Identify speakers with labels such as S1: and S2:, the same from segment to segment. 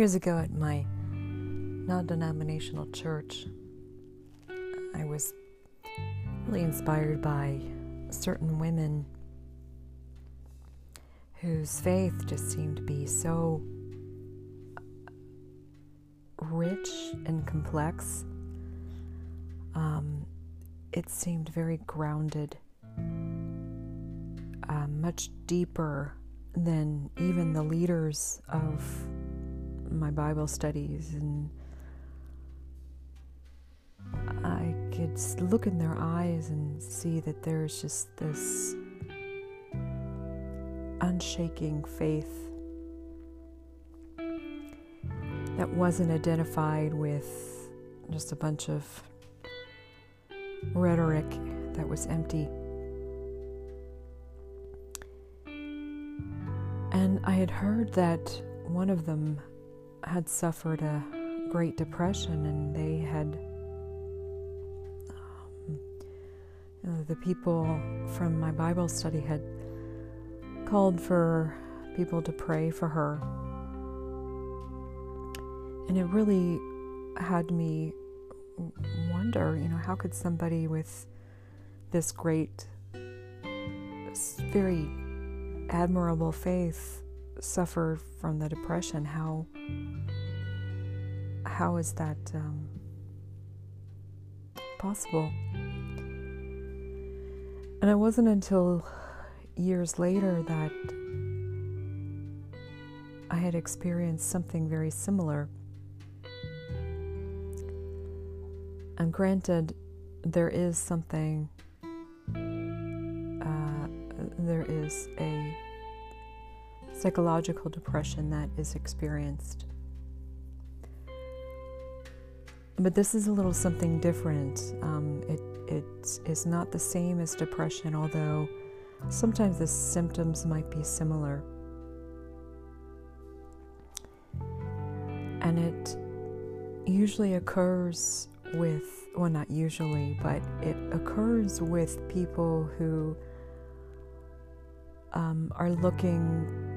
S1: Years ago at my non denominational church, I was really inspired by certain women whose faith just seemed to be so rich and complex. Um, it seemed very grounded, uh, much deeper than even the leaders of my Bible studies. And I could look in their eyes and see that there's just this unshaking faith that wasn't identified with just a bunch of rhetoric that was empty. And I had heard that one of them had suffered a Great Depression and they had. Um, you know, the people from my Bible study had called for people to pray for her. And it really had me wonder, you know, how could somebody with this great, very admirable faith suffer from the depression? How how is that um, possible? And it wasn't until years later that I had experienced something very similar. And granted, there is something, uh, there is a psychological depression that is experienced. But this is a little something different. Um, it, it is not the same as depression, although sometimes the symptoms might be similar. And it usually occurs with, well, not usually, but it occurs with people who um, are looking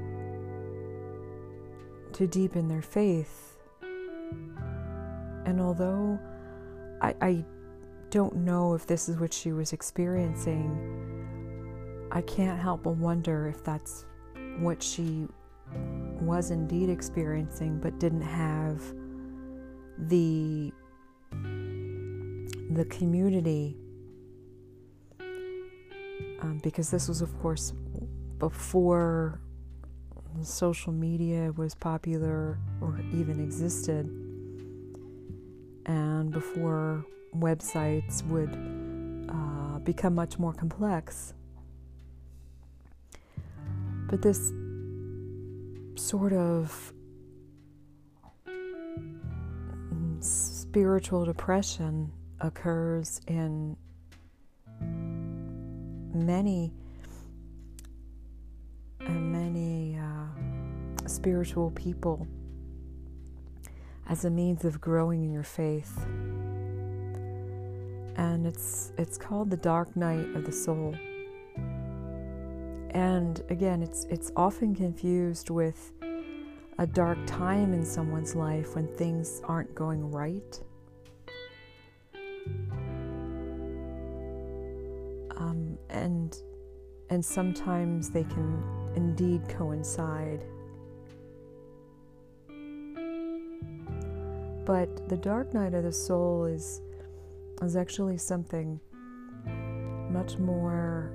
S1: to deepen their faith. And although I, I don't know if this is what she was experiencing, I can't help but wonder if that's what she was indeed experiencing but didn't have the the community um, because this was of course before social media was popular or even existed. And before websites would uh, become much more complex. But this sort of spiritual depression occurs in many spiritual people as a means of growing in your faith and it's it's called the dark night of the soul and again, it's it's often confused with a dark time in someone's life when things aren't going right. Um, and and sometimes they can indeed coincide. But the dark night of the soul is is actually something much more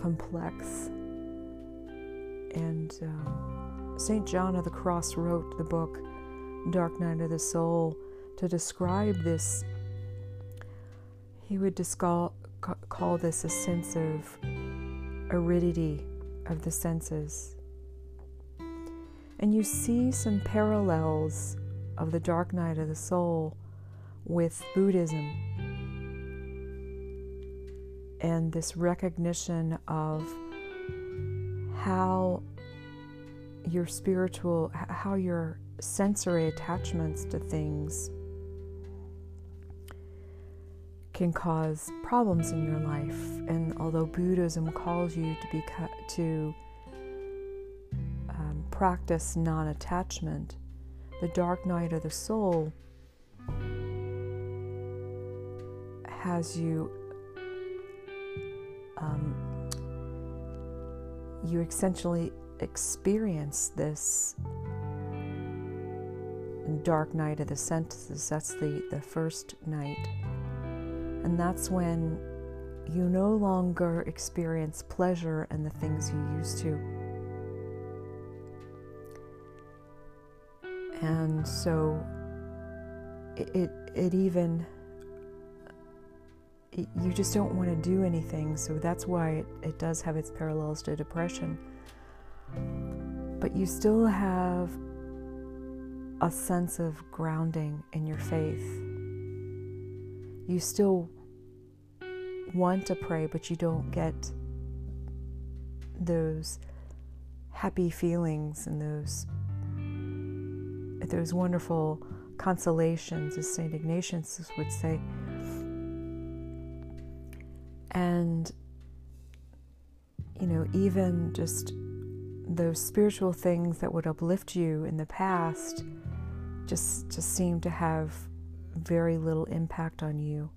S1: complex and um, St. John of the Cross wrote the book Dark Night of the Soul to describe this. He would call, call this a sense of aridity of the senses. And you see some parallels of the dark night of the soul with Buddhism and this recognition of how your spiritual, how your sensory attachments to things can cause problems in your life. And although Buddhism calls you to be to um, practice non-attachment, the dark night of the soul has you um, you essentially experience this dark night of the senses. That's the, the first night. And that's when you no longer experience pleasure and the things you used to. And so it, it, it even, it, you just don't want to do anything. So that's why it, it does have its parallels to depression. But you still have a sense of grounding in your faith. You still want to pray, but you don't get those happy feelings and those those wonderful consolations, as Saint Ignatius would say. And you know, even just those spiritual things that would uplift you in the past just just seem to have very little impact on you.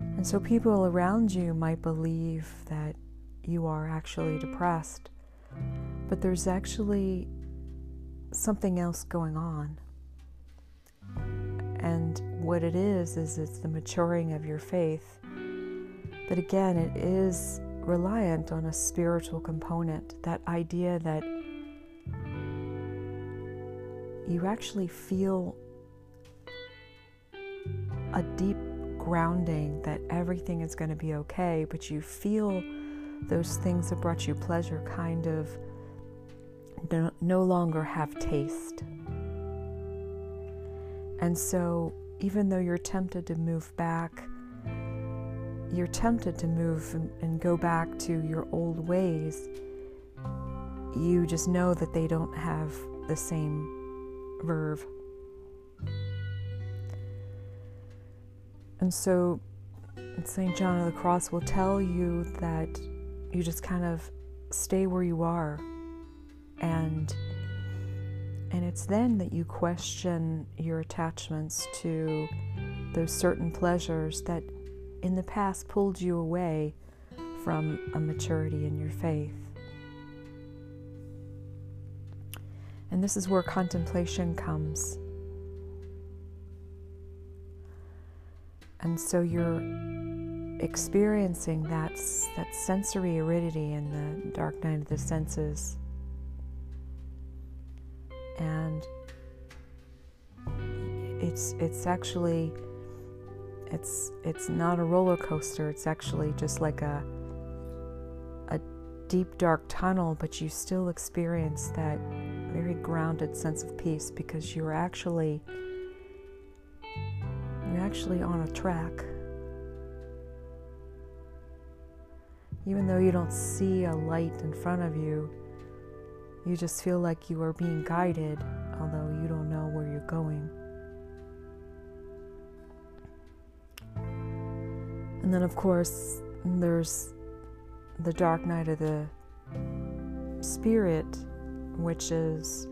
S1: And so people around you might believe that you are actually depressed, but there's actually something else going on. And what it is, is it's the maturing of your faith. But again, it is reliant on a spiritual component, that idea that you actually feel a deep grounding that everything is going to be okay, but you feel those things that brought you pleasure kind of no longer have taste. And so, even though you're tempted to move back, you're tempted to move and, go back to your old ways, you just know that they don't have the same verve. And so St. John of the Cross will tell you that you just kind of stay where you are and and it's then that you question your attachments to those certain pleasures that in the past pulled you away from a maturity in your faith. And this is where contemplation comes. And so you're experiencing that, that sensory aridity in the dark night of the senses. And it's it's actually it's it's not a roller coaster. It's actually just like a a deep dark tunnel, but you still experience that very grounded sense of peace because you're actually you're actually on a track. Even though you don't see a light in front of you, you just feel like you are being guided, although you don't know where you're going. And then, of course, there's the dark night of the spirit, which is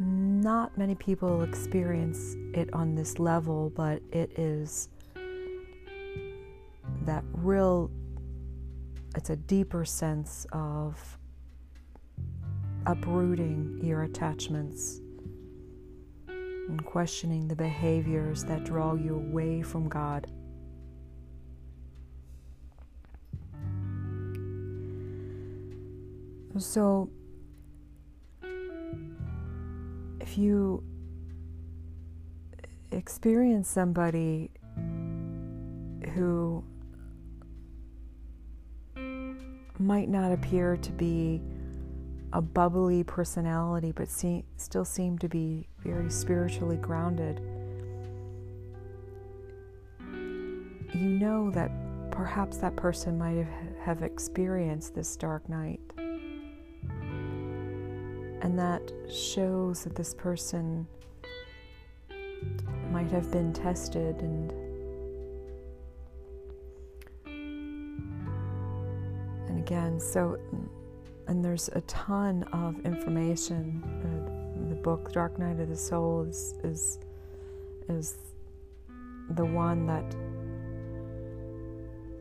S1: not many people experience it on this level, but it is that real, it's a deeper sense of uprooting your attachments and questioning the behaviors that draw you away from God. So, if you experience somebody who might not appear to be a bubbly personality but see, still seem to be very spiritually grounded, you know that perhaps that person might have, have experienced this dark night. And that shows that this person might have been tested and and again so and there's a ton of information. Uh, the book, Dark Night of the Soul, is is is the one that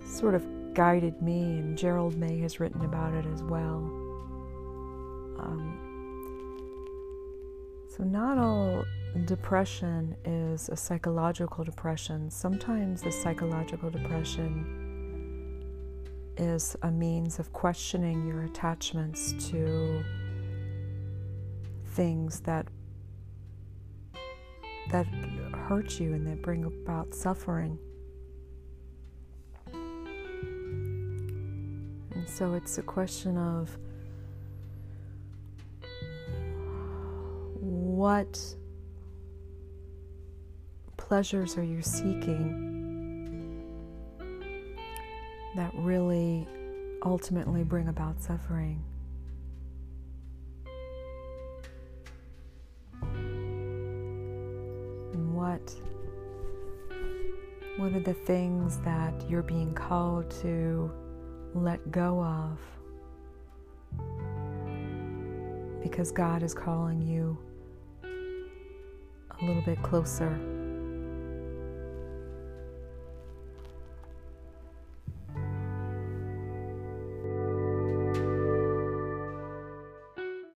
S1: sort of guided me, and Gerald May has written about it as well. Um, so, not all depression is a psychological depression. Sometimes the psychological depression is a means of questioning your attachments to things that that hurt you and that bring about suffering. And so it's a question of what pleasures are you seeking that really ultimately bring about suffering. And what what are the things that you're being called to let go of? Because God is calling you a little bit closer